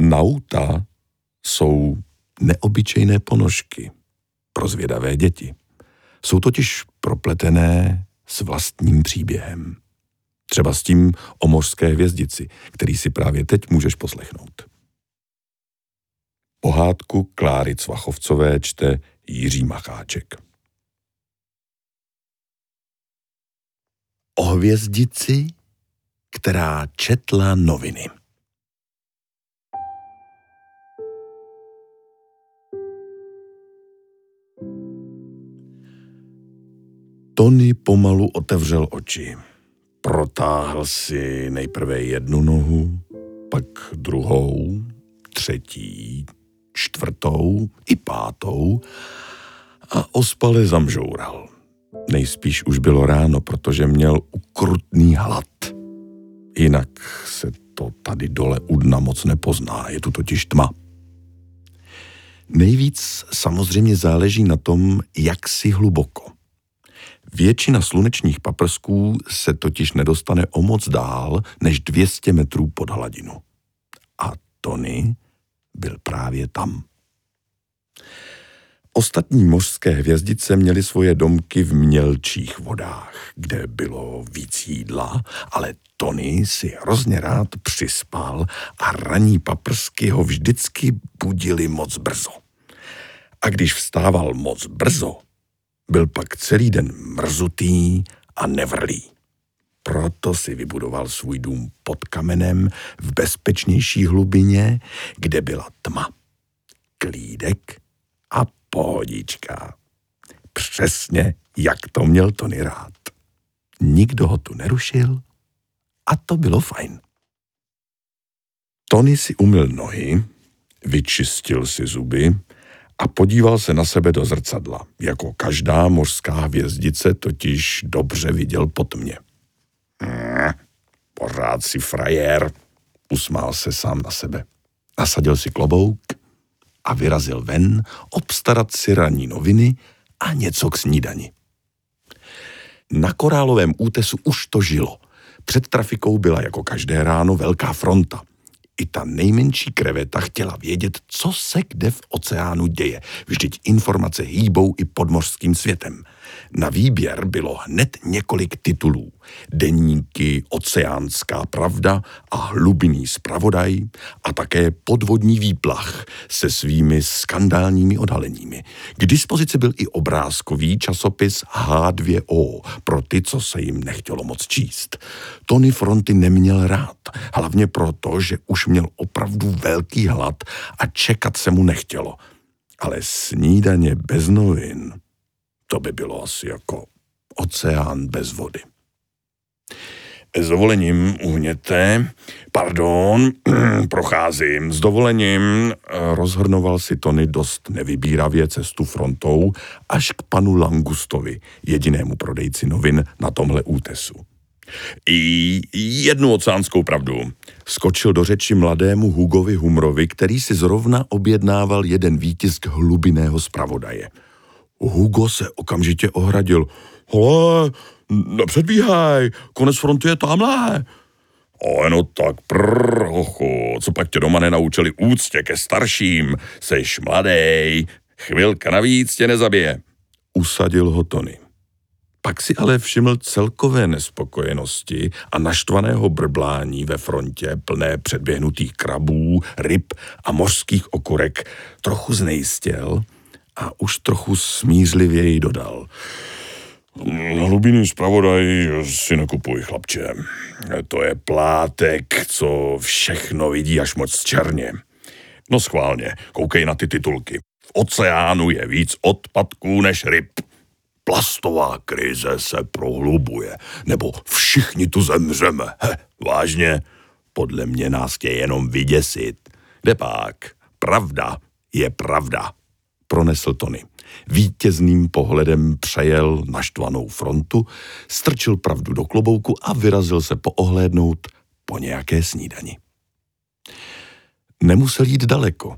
Nauta jsou neobyčejné ponožky pro zvědavé děti. Jsou totiž propletené s vlastním příběhem. Třeba s tím o mořské hvězdici, který si právě teď můžeš poslechnout. Pohádku Kláry Cvachovcové čte Jiří Macháček. O hvězdici, která četla noviny. Tony pomalu otevřel oči. Protáhl si nejprve jednu nohu, pak druhou, třetí, čtvrtou i pátou a ospale zamžoural. Nejspíš už bylo ráno, protože měl ukrutný hlad. Jinak se to tady dole u dna moc nepozná, je tu totiž tma. Nejvíc samozřejmě záleží na tom, jak si hluboko. Většina slunečních paprsků se totiž nedostane o moc dál než 200 metrů pod hladinu. A Tony byl právě tam. Ostatní mořské hvězdice měly svoje domky v mělčích vodách, kde bylo víc jídla, ale Tony si hrozně rád přispal a raní paprsky ho vždycky budili moc brzo. A když vstával moc brzo, byl pak celý den mrzutý a nevrlý. Proto si vybudoval svůj dům pod kamenem v bezpečnější hlubině, kde byla tma, klídek a pohodička. Přesně, jak to měl Tony rád. Nikdo ho tu nerušil a to bylo fajn. Tony si umyl nohy, vyčistil si zuby a podíval se na sebe do zrcadla. Jako každá mořská hvězdice totiž dobře viděl po tmě. Hmm, pořád si frajer, usmál se sám na sebe. Nasadil si klobouk a vyrazil ven obstarat si ranní noviny a něco k snídani. Na korálovém útesu už to žilo. Před trafikou byla jako každé ráno velká fronta. I ta nejmenší kreveta chtěla vědět, co se kde v oceánu děje. Vždyť informace hýbou i podmořským světem. Na výběr bylo hned několik titulů. Deníky Oceánská pravda a Hlubinný spravodaj a také Podvodní výplach se svými skandálními odhaleními. K dispozici byl i obrázkový časopis H2O pro ty, co se jim nechtělo moc číst. Tony Fronty neměl rád, hlavně proto, že už měl opravdu velký hlad a čekat se mu nechtělo. Ale snídaně bez novin to by bylo asi jako oceán bez vody. S dovolením uhněte, pardon, procházím, s dovolením rozhrnoval si Tony dost nevybíravě cestu frontou až k panu Langustovi, jedinému prodejci novin na tomhle útesu. I jednu oceánskou pravdu. Skočil do řeči mladému Hugovi Humrovi, který si zrovna objednával jeden výtisk hlubinného zpravodaje – Hugo se okamžitě ohradil. Hele, nepředbíhaj, konec frontu je tamhle. O, no tak prrhochu, co pak tě doma nenaučili úctě ke starším, seš mladej, chvilka navíc tě nezabije. Usadil ho Tony. Pak si ale všiml celkové nespokojenosti a naštvaného brblání ve frontě plné předběhnutých krabů, ryb a mořských okurek. Trochu znejistěl a už trochu smířlivěji dodal. Hlubinný zpravodaj si nekupuj, chlapče. To je plátek, co všechno vidí až moc černě. No schválně, koukej na ty titulky. V oceánu je víc odpadků než ryb. Plastová krize se prohlubuje. Nebo všichni tu zemřeme. He, vážně? Podle mě nás chtějí jenom vyděsit. Kde pak? Pravda je pravda pronesl Tony. Vítězným pohledem přejel naštvanou frontu, strčil pravdu do klobouku a vyrazil se poohlédnout po nějaké snídani. Nemusel jít daleko.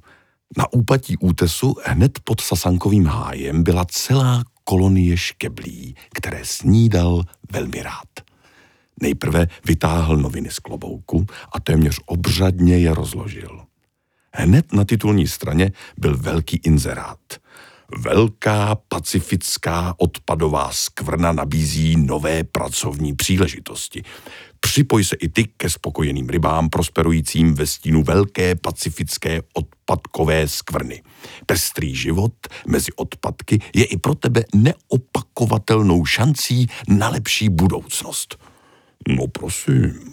Na úpatí útesu hned pod Sasankovým hájem byla celá kolonie škeblí, které snídal velmi rád. Nejprve vytáhl noviny z klobouku a téměř obřadně je rozložil. Hned na titulní straně byl velký inzerát. Velká pacifická odpadová skvrna nabízí nové pracovní příležitosti. Připoj se i ty ke spokojeným rybám prosperujícím ve stínu velké pacifické odpadkové skvrny. Pestrý život mezi odpadky je i pro tebe neopakovatelnou šancí na lepší budoucnost. No prosím,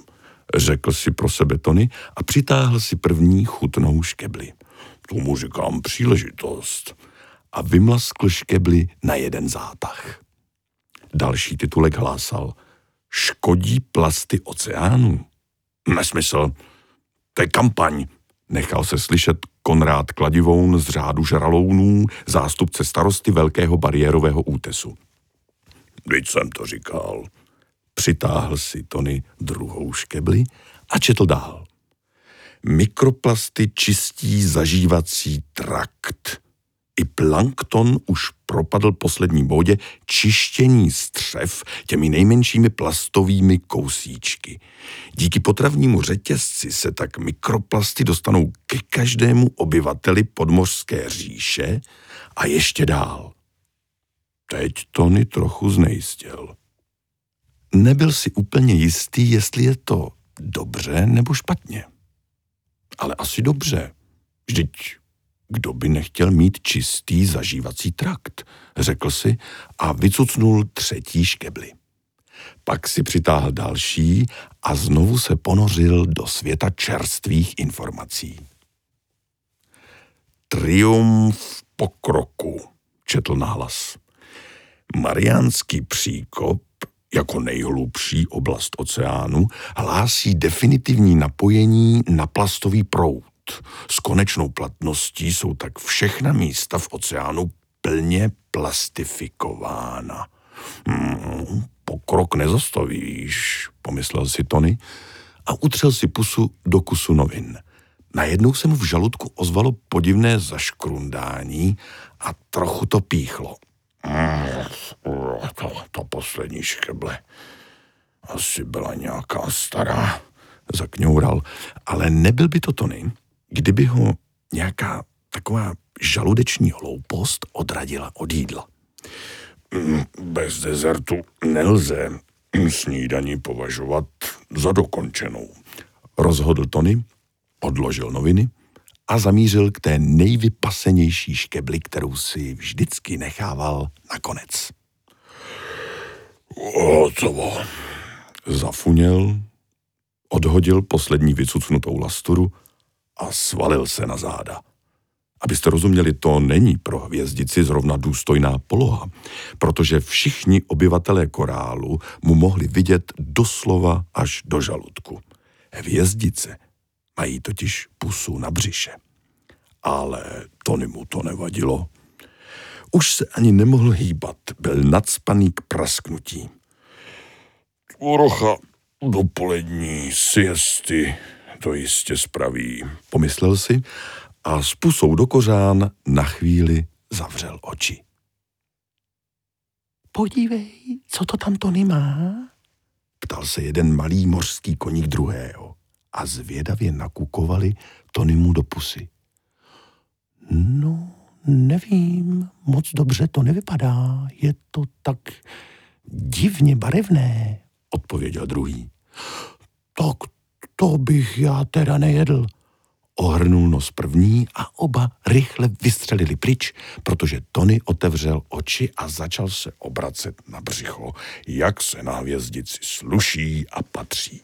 řekl si pro sebe Tony a přitáhl si první chutnou škebli. Tomu říkám příležitost. A vymlaskl škebli na jeden zátah. Další titulek hlásal – škodí plasty oceánu? Nesmysl. To je kampaň. Nechal se slyšet Konrád Kladivoun z řádu žralounů, zástupce starosty Velkého bariérového útesu. Teď jsem to říkal. Přitáhl si Tony druhou škebli a četl dál. Mikroplasty čistí zažívací trakt. I plankton už propadl poslední bodě čištění střev těmi nejmenšími plastovými kousíčky. Díky potravnímu řetězci se tak mikroplasty dostanou ke každému obyvateli podmořské říše a ještě dál. Teď Tony trochu znejistil. Nebyl si úplně jistý, jestli je to dobře nebo špatně. Ale asi dobře. Vždyť kdo by nechtěl mít čistý zažívací trakt, řekl si a vycucnul třetí škebli. Pak si přitáhl další a znovu se ponořil do světa čerstvých informací. Triumf pokroku, četl nahlas. Mariánský příkop jako nejhlubší oblast oceánu hlásí definitivní napojení na plastový proud s konečnou platností jsou tak všechna místa v oceánu plně plastifikována. Hmm, pokrok nezastavíš, pomyslel si Tony a utřel si pusu do kusu novin. Najednou se mu v žaludku ozvalo podivné zaškrundání a trochu to píchlo. Poslední škeble asi byla nějaká stará, zakňoural. Ale nebyl by to Tony, kdyby ho nějaká taková žaludeční hloupost odradila od jídla. Mm, bez dezertu nelze snídaní považovat za dokončenou. Rozhodl Tony, odložil noviny a zamířil k té nejvypasenější škebli, kterou si vždycky nechával nakonec. Hotovo. Zafuněl, odhodil poslední vycucnutou lasturu a svalil se na záda. Abyste rozuměli, to není pro hvězdici zrovna důstojná poloha, protože všichni obyvatelé korálu mu mohli vidět doslova až do žaludku. Hvězdice mají totiž pusu na břiše. Ale to mu to nevadilo. Už se ani nemohl hýbat, byl nadspaný k prasknutí. Trocha dopolední siesty to jistě spraví, pomyslel si a s pusou do kořán na chvíli zavřel oči. Podívej, co to tam Tony má? Ptal se jeden malý mořský koník druhého a zvědavě nakukovali mu do pusy. No, nevím, moc dobře to nevypadá, je to tak divně barevné, odpověděl druhý. Tak to bych já teda nejedl. Ohrnul nos první a oba rychle vystřelili pryč, protože Tony otevřel oči a začal se obracet na břicho, jak se na hvězdici sluší a patří.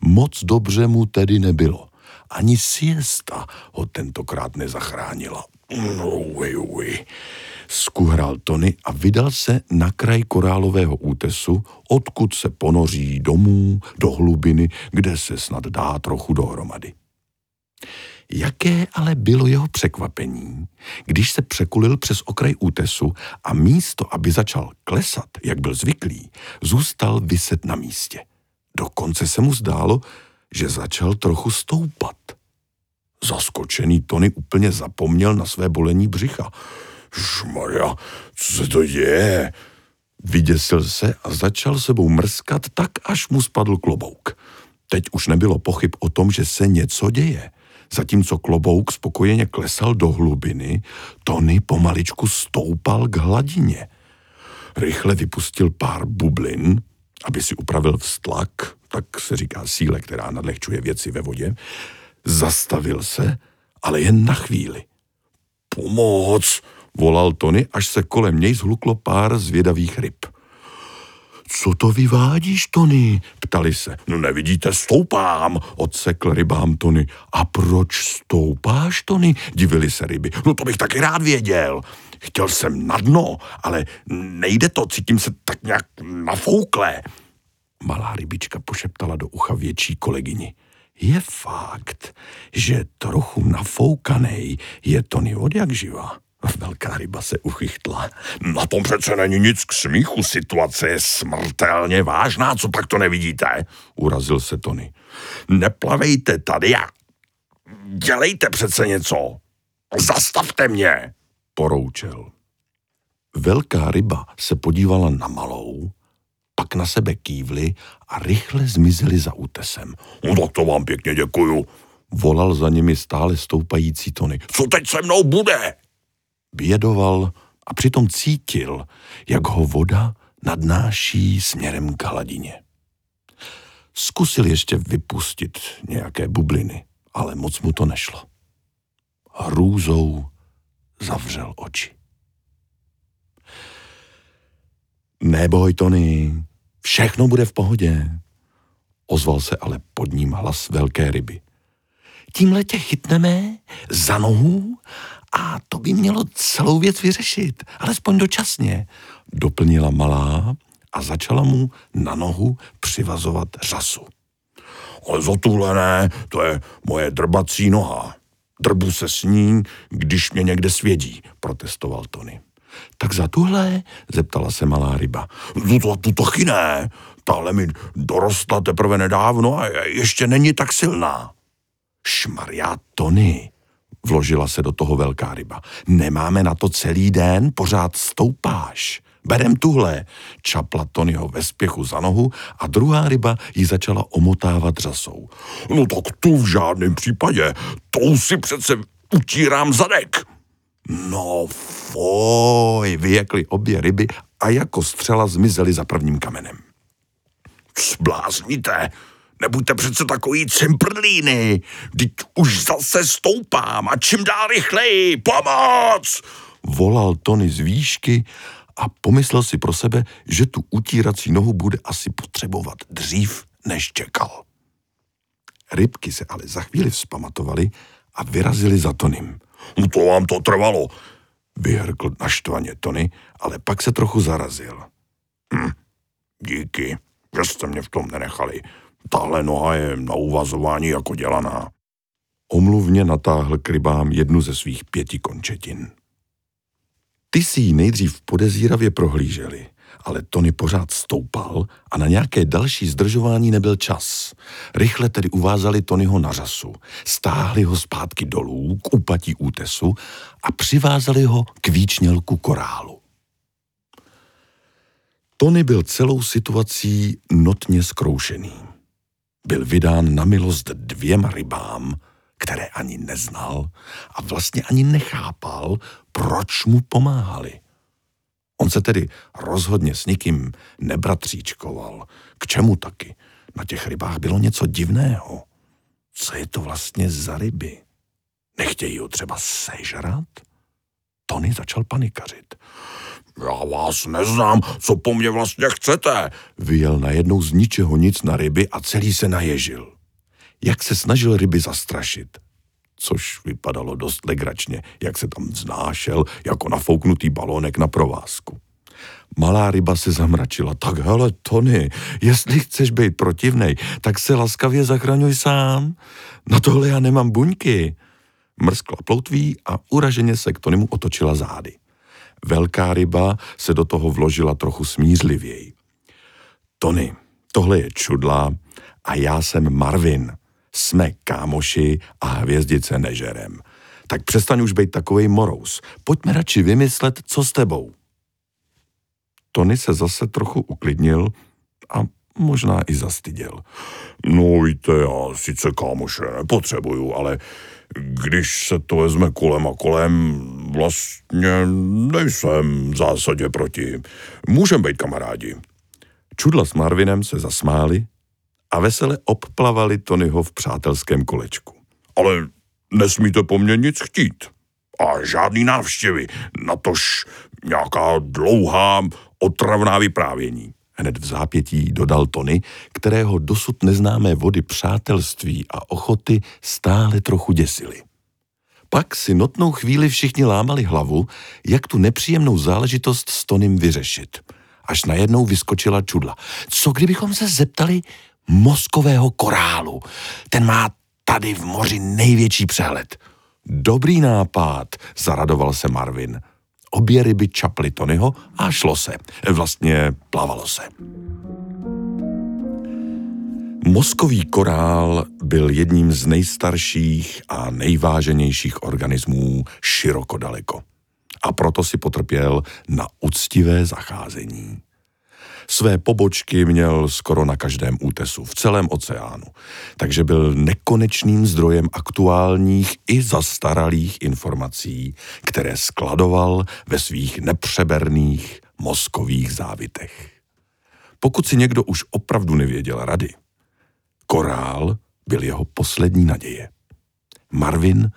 Moc dobře mu tedy nebylo. Ani siesta ho tentokrát nezachránila. No, uj, uj skuhral Tony a vydal se na kraj korálového útesu, odkud se ponoří domů do hlubiny, kde se snad dá trochu dohromady. Jaké ale bylo jeho překvapení, když se překulil přes okraj útesu a místo, aby začal klesat, jak byl zvyklý, zůstal vyset na místě. Dokonce se mu zdálo, že začal trochu stoupat. Zaskočený Tony úplně zapomněl na své bolení břicha. Šmarja, co se to děje? Vyděsil se a začal sebou mrskat tak, až mu spadl klobouk. Teď už nebylo pochyb o tom, že se něco děje. Zatímco klobouk spokojeně klesal do hlubiny, Tony pomaličku stoupal k hladině. Rychle vypustil pár bublin, aby si upravil vztlak, tak se říká síle, která nadlehčuje věci ve vodě, zastavil se, ale jen na chvíli. Pomoc, volal Tony, až se kolem něj zhluklo pár zvědavých ryb. Co to vyvádíš, Tony? Ptali se. No nevidíte, stoupám, odsekl rybám Tony. A proč stoupáš, Tony? Divili se ryby. No to bych taky rád věděl. Chtěl jsem na dno, ale nejde to, cítím se tak nějak nafoukle. Malá rybička pošeptala do ucha větší kolegyni. Je fakt, že trochu nafoukanej je Tony od jak živa. Velká ryba se uchychtla. Na tom přece není nic k smíchu, situace je smrtelně vážná, co tak to nevidíte? Urazil se Tony. Neplavejte tady a dělejte přece něco. Zastavte mě, poroučel. Velká ryba se podívala na malou, pak na sebe kývli a rychle zmizeli za útesem. No tak to vám pěkně děkuju, volal za nimi stále stoupající Tony. Co teď se mnou bude? Bědoval a přitom cítil, jak ho voda nadnáší směrem k hladině. Zkusil ještě vypustit nějaké bubliny, ale moc mu to nešlo. Hrůzou zavřel oči. Neboj, Tony, všechno bude v pohodě. Ozval se ale pod ním hlas velké ryby. Tímhle tě chytneme za nohu a to by mělo celou věc vyřešit, alespoň dočasně, doplnila malá a začala mu na nohu přivazovat řasu. Ale ne, to je moje drbací noha. Drbu se s ní, když mě někde svědí, protestoval Tony. Tak za tuhle, zeptala se malá ryba. No to, tu taky ne, tahle mi dorostla teprve nedávno a ještě není tak silná. Šmarja Tony, vložila se do toho velká ryba. Nemáme na to celý den, pořád stoupáš. Berem tuhle, čapla Tonyho ve spěchu za nohu a druhá ryba ji začala omotávat řasou. No tak tu v žádném případě, tou si přece utírám zadek. No foj, vyjekly obě ryby a jako střela zmizely za prvním kamenem. Zblázníte, Nebuďte přece takový cimprlíny. Teď už zase stoupám a čím dál rychleji. Pomoc! Volal Tony z výšky a pomyslel si pro sebe, že tu utírací nohu bude asi potřebovat dřív, než čekal. Rybky se ale za chvíli vzpamatovali a vyrazili za Tonym. No to vám to trvalo, vyhrkl naštvaně Tony, ale pak se trochu zarazil. Hm, díky, že jste mě v tom nenechali. Tahle noha je na uvazování jako dělaná. Omluvně natáhl k rybám jednu ze svých pěti končetin. Ty si ji nejdřív podezíravě prohlíželi, ale Tony pořád stoupal a na nějaké další zdržování nebyl čas. Rychle tedy uvázali Tonyho na řasu, stáhli ho zpátky dolů k úpatí útesu a přivázali ho k výčnělku korálu. Tony byl celou situací notně zkroušený byl vydán na milost dvěma rybám, které ani neznal a vlastně ani nechápal, proč mu pomáhali. On se tedy rozhodně s nikým nebratříčkoval. K čemu taky? Na těch rybách bylo něco divného. Co je to vlastně za ryby? Nechtějí ho třeba sežrat? Tony začal panikařit. Já vás neznám, co po mně vlastně chcete? Vyjel najednou z ničeho nic na ryby a celý se naježil. Jak se snažil ryby zastrašit. Což vypadalo dost legračně, jak se tam vznášel jako nafouknutý balónek na provázku. Malá ryba se zamračila. Tak hele, Tony, jestli chceš být protivnej, tak se laskavě zachraňuj sám. Na tohle já nemám buňky. Mrskla ploutví a uraženě se k Tonymu otočila zády. Velká ryba se do toho vložila trochu smířlivěji. Tony, tohle je čudla a já jsem Marvin. Jsme kámoši a hvězdice nežerem. Tak přestaň už být takovej morous. Pojďme radši vymyslet, co s tebou. Tony se zase trochu uklidnil a možná i zastyděl. No víte, já sice kámoše nepotřebuju, ale když se to vezme kolem a kolem, vlastně nejsem v zásadě proti. Můžem být kamarádi. Čudla s Marvinem se zasmáli a vesele obplavali Tonyho v přátelském kolečku. Ale nesmíte po mně nic chtít. A žádný návštěvy, natož nějaká dlouhá, otravná vyprávění. Hned v zápětí dodal Tony, kterého dosud neznámé vody přátelství a ochoty stále trochu děsily. Pak si notnou chvíli všichni lámali hlavu, jak tu nepříjemnou záležitost s Tonym vyřešit. Až najednou vyskočila čudla. Co kdybychom se zeptali mozkového korálu? Ten má tady v moři největší přehled. Dobrý nápad, zaradoval se Marvin. Obě ryby čaply Tonyho a šlo se. Vlastně plavalo se. Mozkový korál byl jedním z nejstarších a nejváženějších organismů široko daleko. A proto si potrpěl na úctivé zacházení. Své pobočky měl skoro na každém útesu v celém oceánu, takže byl nekonečným zdrojem aktuálních i zastaralých informací, které skladoval ve svých nepřeberných mozkových závitech. Pokud si někdo už opravdu nevěděl rady, korál byl jeho poslední naděje. Marvin,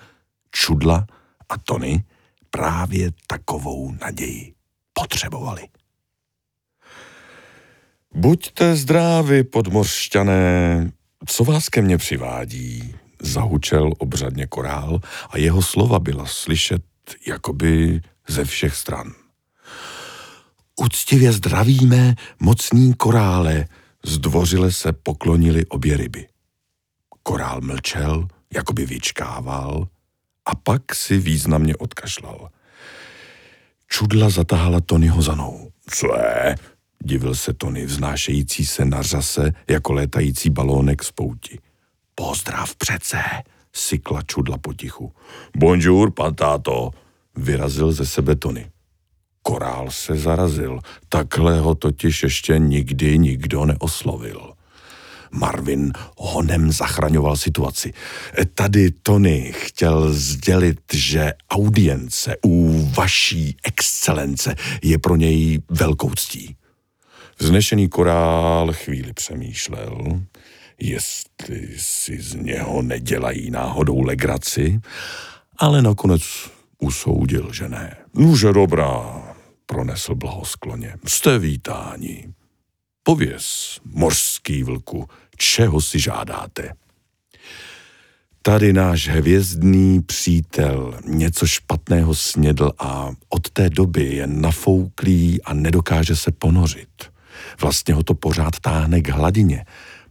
Čudla a Tony právě takovou naději potřebovali. Buďte zdraví, podmořšťané, co vás ke mně přivádí? Zahučel obřadně korál a jeho slova byla slyšet jakoby ze všech stran. Uctivě zdravíme, mocní korále, zdvořile se poklonili obě ryby. Korál mlčel, jakoby vyčkával a pak si významně odkašlal. Čudla zatáhala Tonyho za nou. Co je? Divil se Tony, vznášející se na řase jako létající balónek z pouti. Pozdrav přece, sykla čudla potichu. Bonjour, pan táto, vyrazil ze sebe Tony. Korál se zarazil, takhle ho totiž ještě nikdy nikdo neoslovil. Marvin honem zachraňoval situaci. Tady Tony chtěl sdělit, že audience u vaší excelence je pro něj velkou ctí. Vznešený korál chvíli přemýšlel, jestli si z něho nedělají náhodou legraci, ale nakonec usoudil, že ne. Nuže dobrá, pronesl blahoskloně. Jste vítáni. Pověz, mořský vlku, čeho si žádáte? Tady náš hvězdný přítel něco špatného snědl a od té doby je nafouklý a nedokáže se ponořit. Vlastně ho to pořád táhne k hladině.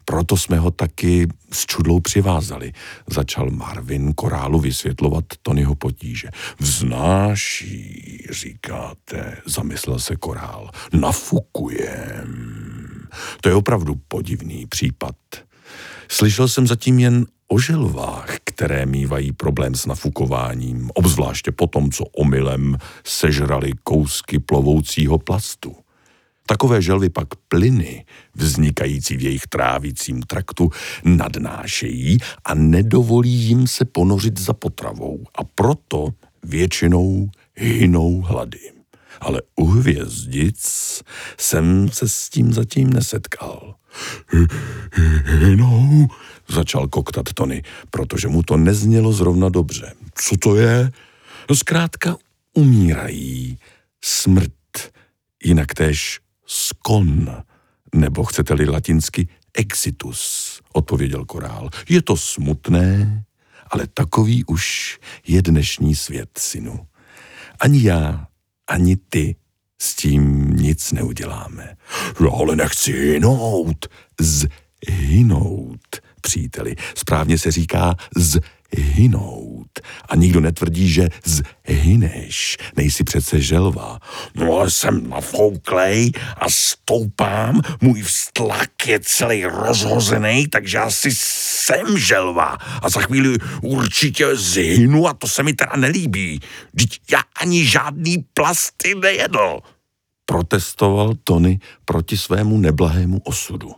Proto jsme ho taky s čudlou přivázali. Začal Marvin korálu vysvětlovat Tonyho potíže. Vznáší, říkáte, zamyslel se korál. Nafukujem. To je opravdu podivný případ. Slyšel jsem zatím jen o želvách, které mývají problém s nafukováním, obzvláště po tom, co omylem sežrali kousky plovoucího plastu. Takové želvy pak plyny, vznikající v jejich trávicím traktu, nadnášejí a nedovolí jim se ponořit za potravou a proto většinou hynou hlady. Ale u hvězdic jsem se s tím zatím nesetkal. Hynou, začal koktat Tony, protože mu to neznělo zrovna dobře. Co to je? No zkrátka umírají. Smrt, jinak též skon, nebo chcete-li latinsky exitus, odpověděl korál. Je to smutné, ale takový už je dnešní svět, synu. Ani já, ani ty s tím nic neuděláme. No, ale nechci hynout. Zhynout, příteli. Správně se říká z hynout. A nikdo netvrdí, že zhyneš. Nejsi přece želva. No ale jsem nafouklej a stoupám, můj vztlak je celý rozhozený, takže asi jsem želva. A za chvíli určitě zhynu a to se mi teda nelíbí. Vždyť já ani žádný plasty nejedl. Protestoval Tony proti svému neblahému osudu.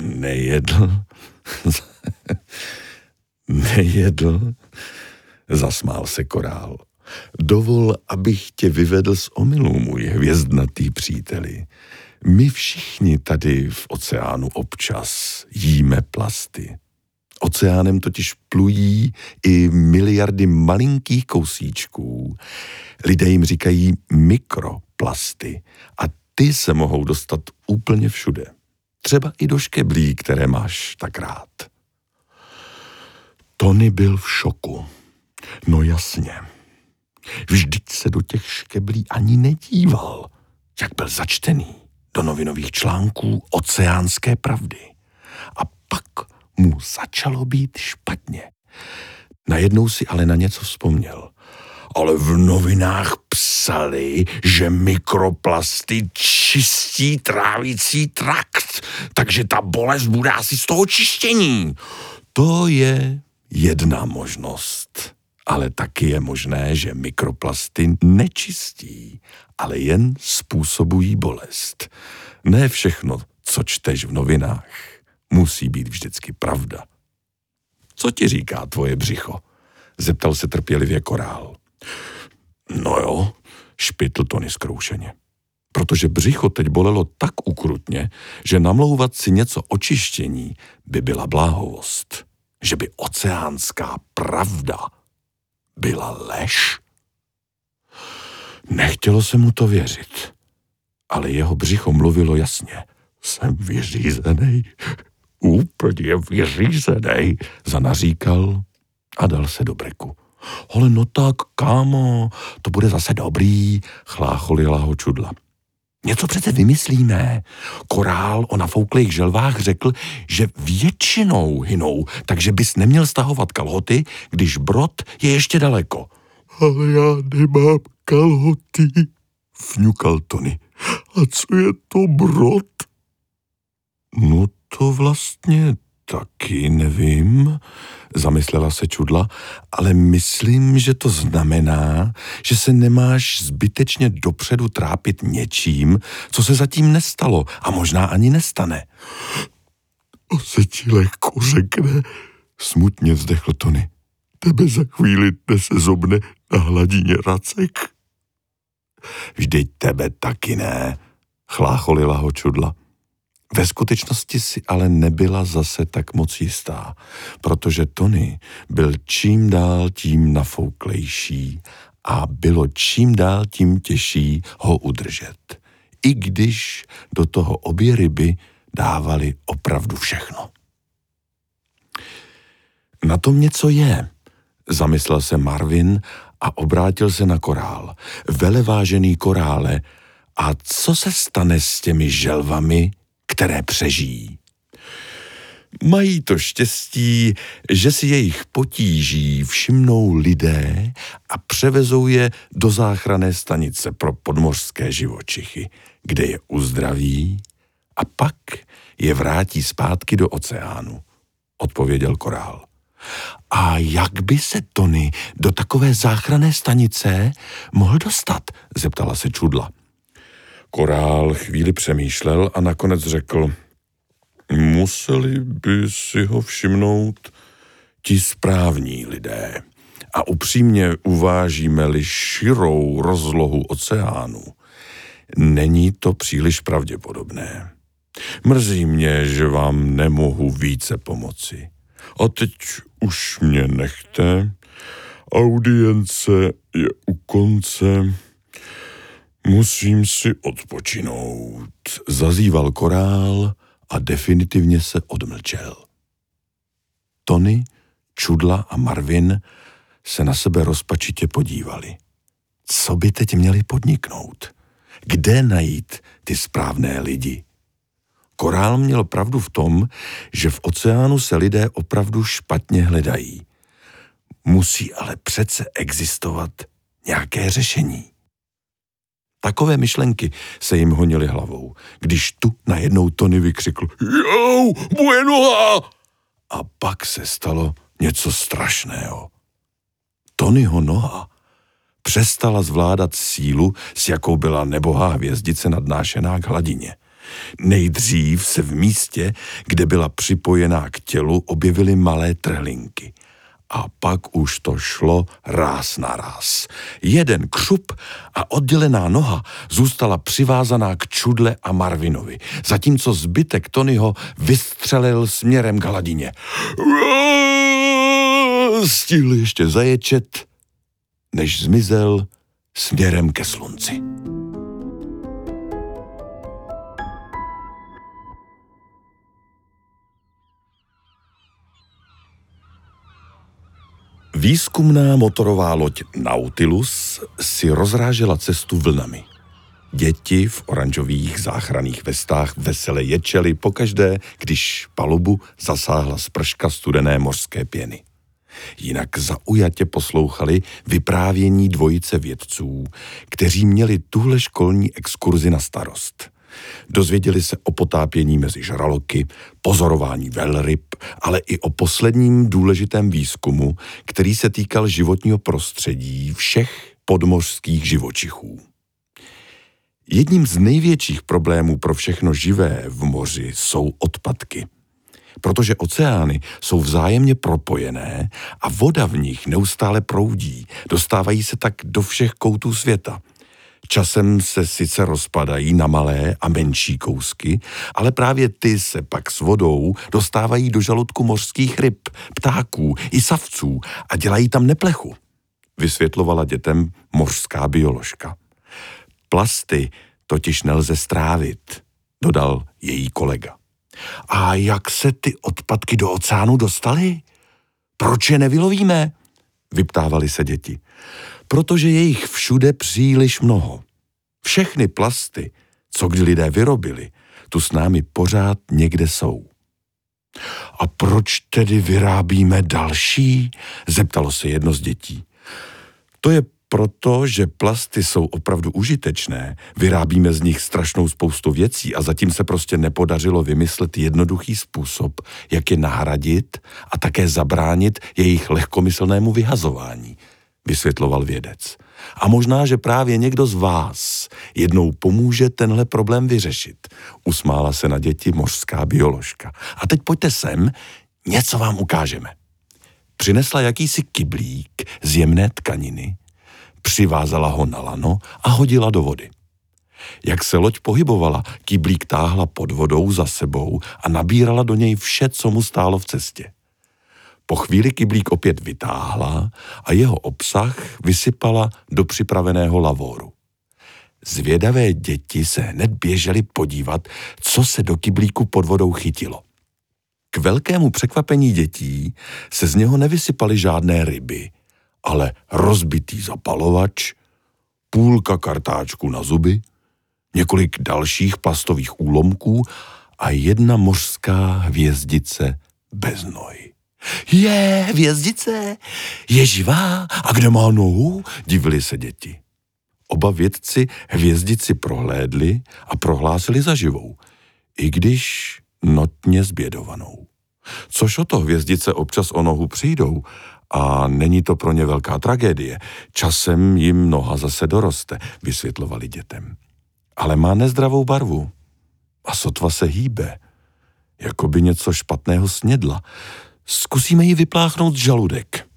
Nejedl. Nejedl. Zasmál se korál. Dovol, abych tě vyvedl z omylu, můj hvězdnatý příteli. My všichni tady v oceánu občas jíme plasty. Oceánem totiž plují i miliardy malinkých kousíčků. Lidé jim říkají mikroplasty a ty se mohou dostat úplně všude. Třeba i do škeblí, které máš tak rád. Tony byl v šoku. No jasně. Vždyť se do těch škeblí ani nedíval, jak byl začtený do novinových článků oceánské pravdy. A pak mu začalo být špatně. Najednou si ale na něco vzpomněl. Ale v novinách psali, že mikroplasty čistí trávicí trakt, takže ta bolest bude asi z toho čištění. To je jedna možnost. Ale taky je možné, že mikroplasty nečistí, ale jen způsobují bolest. Ne všechno, co čteš v novinách, musí být vždycky pravda. Co ti říká tvoje břicho? Zeptal se trpělivě korál. No jo, špitl Tony zkroušeně. Protože břicho teď bolelo tak ukrutně, že namlouvat si něco o čištění by byla bláhovost. Že by oceánská pravda byla lež? Nechtělo se mu to věřit, ale jeho břicho mluvilo jasně. Jsem vyřízený, úplně vyřízený, zanaříkal a dal se do breku. Ale no tak, kámo, to bude zase dobrý, chlácholila ho čudla. Něco přece vymyslíme. Korál o nafouklých želvách řekl, že většinou hynou, takže bys neměl stahovat kalhoty, když brod je ještě daleko. Ale já nemám kalhoty, vňukal Tony. A co je to brod? No to vlastně taky nevím, zamyslela se čudla, ale myslím, že to znamená, že se nemáš zbytečně dopředu trápit něčím, co se zatím nestalo a možná ani nestane. To se ti lehko řekne, smutně vzdechl Tony. Tebe za chvíli se zobne na hladině racek. Vždyť tebe taky ne, chlácholila ho čudla. Ve skutečnosti si ale nebyla zase tak moc jistá, protože Tony byl čím dál tím nafouklejší a bylo čím dál tím těžší ho udržet. I když do toho obě ryby dávali opravdu všechno. Na tom něco je, zamyslel se Marvin a obrátil se na korál. Velevážený korále, a co se stane s těmi želvami, které přežijí. Mají to štěstí, že si jejich potíží všimnou lidé a převezou je do záchranné stanice pro podmořské živočichy, kde je uzdraví a pak je vrátí zpátky do oceánu, odpověděl korál. A jak by se Tony do takové záchranné stanice mohl dostat? zeptala se čudla. Korál chvíli přemýšlel a nakonec řekl, museli by si ho všimnout ti správní lidé. A upřímně uvážíme-li širou rozlohu oceánu, není to příliš pravděpodobné. Mrzí mě, že vám nemohu více pomoci. A teď už mě nechte. Audience je u konce. Musím si odpočinout, zazýval korál a definitivně se odmlčel. Tony, Čudla a Marvin se na sebe rozpačitě podívali. Co by teď měli podniknout? Kde najít ty správné lidi? Korál měl pravdu v tom, že v oceánu se lidé opravdu špatně hledají. Musí ale přece existovat nějaké řešení. Takové myšlenky se jim honily hlavou, když tu najednou Tony vykřikl Jou, moje noha! A pak se stalo něco strašného. Tonyho noha přestala zvládat sílu, s jakou byla nebohá hvězdice nadnášená k hladině. Nejdřív se v místě, kde byla připojená k tělu, objevily malé trhlinky. A pak už to šlo ráz na ráz. Jeden křup a oddělená noha zůstala přivázaná k Čudle a Marvinovi, zatímco zbytek Tonyho vystřelil směrem k hladině. Stihl ještě zaječet, než zmizel směrem ke slunci. Výzkumná motorová loď Nautilus si rozrážela cestu vlnami. Děti v oranžových záchranných vestách vesele ječely pokaždé, když palubu zasáhla sprška studené mořské pěny. Jinak zaujatě poslouchali vyprávění dvojice vědců, kteří měli tuhle školní exkurzi na starost. Dozvěděli se o potápění mezi žraloky, pozorování velryb, ale i o posledním důležitém výzkumu, který se týkal životního prostředí všech podmořských živočichů. Jedním z největších problémů pro všechno živé v moři jsou odpadky. Protože oceány jsou vzájemně propojené a voda v nich neustále proudí, dostávají se tak do všech koutů světa – Časem se sice rozpadají na malé a menší kousky, ale právě ty se pak s vodou dostávají do žaludku mořských ryb, ptáků i savců a dělají tam neplechu, vysvětlovala dětem mořská bioložka. Plasty totiž nelze strávit, dodal její kolega. A jak se ty odpadky do oceánu dostaly? Proč je nevylovíme? Vyptávali se děti protože je jich všude příliš mnoho. Všechny plasty, co kdy lidé vyrobili, tu s námi pořád někde jsou. A proč tedy vyrábíme další? Zeptalo se jedno z dětí. To je proto, že plasty jsou opravdu užitečné, vyrábíme z nich strašnou spoustu věcí a zatím se prostě nepodařilo vymyslet jednoduchý způsob, jak je nahradit a také zabránit jejich lehkomyslnému vyhazování – vysvětloval vědec. A možná, že právě někdo z vás jednou pomůže tenhle problém vyřešit. Usmála se na děti mořská bioložka. A teď pojďte sem, něco vám ukážeme. Přinesla jakýsi kyblík z jemné tkaniny, přivázala ho na lano a hodila do vody. Jak se loď pohybovala, kyblík táhla pod vodou za sebou a nabírala do něj vše, co mu stálo v cestě. Po chvíli kyblík opět vytáhla a jeho obsah vysypala do připraveného lavoru. Zvědavé děti se hned běžely podívat, co se do kyblíku pod vodou chytilo. K velkému překvapení dětí se z něho nevysypaly žádné ryby, ale rozbitý zapalovač, půlka kartáčku na zuby, několik dalších plastových úlomků a jedna mořská hvězdice bez nohy. Je, hvězdice, je živá a kde má nohu? Divili se děti. Oba vědci hvězdici prohlédli a prohlásili za živou, i když notně zbědovanou. Což o to hvězdice občas o nohu přijdou a není to pro ně velká tragédie. Časem jim noha zase doroste, vysvětlovali dětem. Ale má nezdravou barvu a sotva se hýbe, jako by něco špatného snědla. Zkusíme ji vypláchnout žaludek.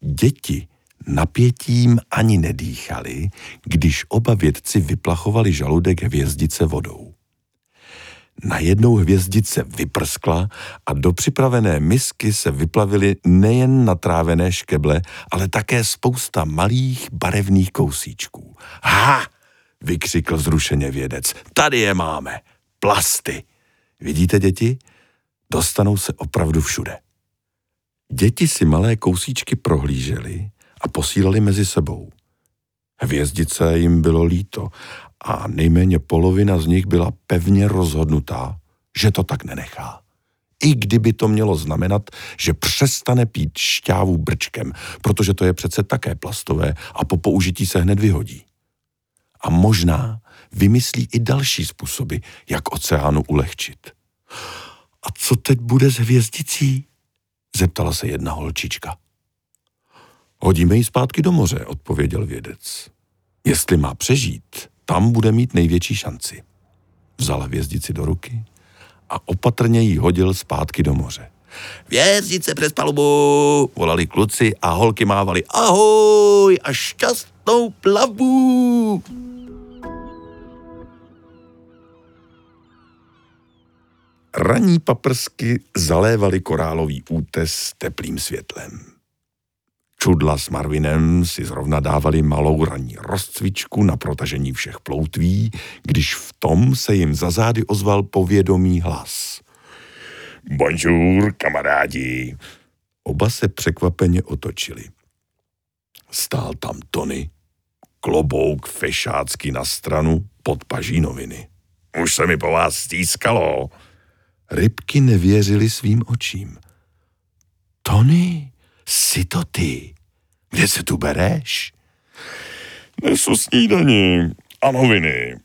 Děti napětím ani nedýchali, když oba vědci vyplachovali žaludek hvězdice vodou. Najednou hvězdice vyprskla a do připravené misky se vyplavily nejen natrávené škeble, ale také spousta malých barevných kousíčků. Ha! vykřikl zrušeně vědec. Tady je máme. Plasty. Vidíte, děti? Dostanou se opravdu všude. Děti si malé kousíčky prohlížely a posílali mezi sebou. Hvězdice jim bylo líto a nejméně polovina z nich byla pevně rozhodnutá, že to tak nenechá. I kdyby to mělo znamenat, že přestane pít šťávu brčkem, protože to je přece také plastové a po použití se hned vyhodí. A možná vymyslí i další způsoby, jak oceánu ulehčit. A co teď bude s hvězdicí? Zeptala se jedna holčička. Hodíme ji zpátky do moře, odpověděl vědec. Jestli má přežít, tam bude mít největší šanci. Vzal hvězdici do ruky a opatrně ji hodil zpátky do moře. Vězdice přes palubu, volali kluci a holky mávali ahoj a šťastnou plavbu. Raní paprsky zalévaly korálový útes teplým světlem. Čudla s Marvinem si zrovna dávali malou ranní rozcvičku na protažení všech ploutví, když v tom se jim za zády ozval povědomý hlas. Bonjour, kamarádi. Oba se překvapeně otočili. Stál tam Tony, klobouk fešácky na stranu pod paží noviny. Už se mi po vás stískalo. Rybky nevěřili svým očím. Tony, jsi to ty? Kde se tu bereš? Nesu snídaní a noviny.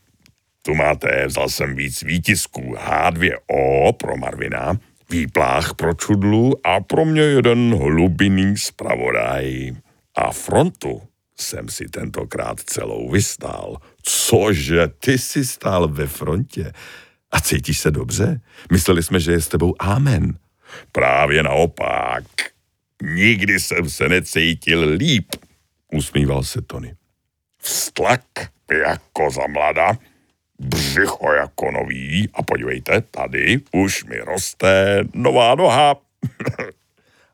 Tu máte, vzal jsem víc výtisků. H2O pro Marvina, výplách pro čudlu a pro mě jeden hlubinný zpravodaj. A frontu jsem si tentokrát celou vystál. Cože, ty jsi stál ve frontě? A cítíš se dobře? Mysleli jsme, že je s tebou amen. Právě naopak. Nikdy jsem se necítil líp, usmíval se Tony. Vztlak jako za mlada, břicho jako nový a podívejte, tady už mi roste nová noha.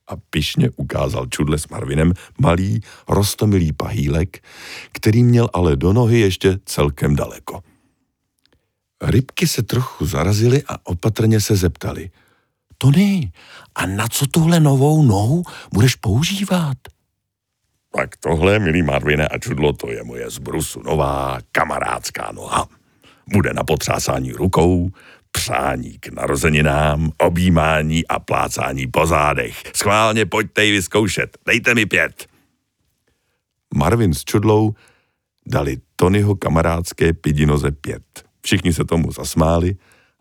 a pišně ukázal čudle s Marvinem malý, rostomilý pahýlek, který měl ale do nohy ještě celkem daleko. Rybky se trochu zarazily a opatrně se zeptali. Tony, a na co tuhle novou nohu budeš používat? Tak tohle, milý Marvine a čudlo, to je moje zbrusu nová kamarádská noha. Bude na potřásání rukou, přání k narozeninám, objímání a plácání po zádech. Schválně pojďte ji vyzkoušet, dejte mi pět. Marvin s čudlou dali Tonyho kamarádské pidinoze pět. Všichni se tomu zasmáli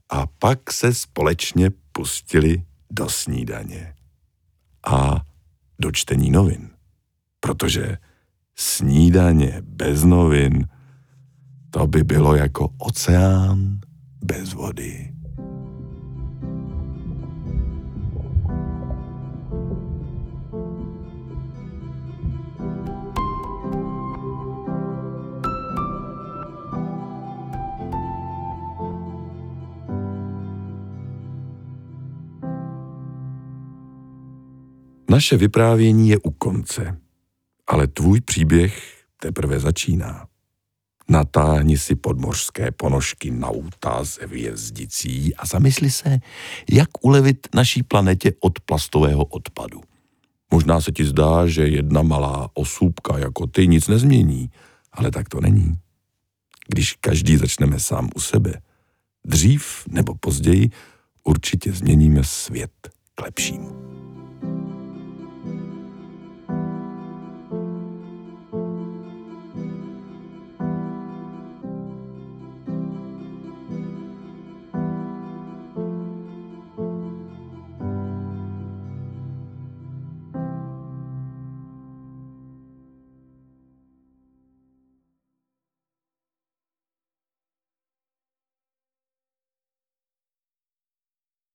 a pak se společně pustili do snídaně a do čtení novin. Protože snídaně bez novin to by bylo jako oceán bez vody. Naše vyprávění je u konce, ale tvůj příběh teprve začíná. Natáhni si podmořské ponožky nauta ze hvězdicí a zamysli se, jak ulevit naší planetě od plastového odpadu. Možná se ti zdá, že jedna malá osůbka jako ty nic nezmění, ale tak to není. Když každý začneme sám u sebe, dřív nebo později určitě změníme svět k lepšímu.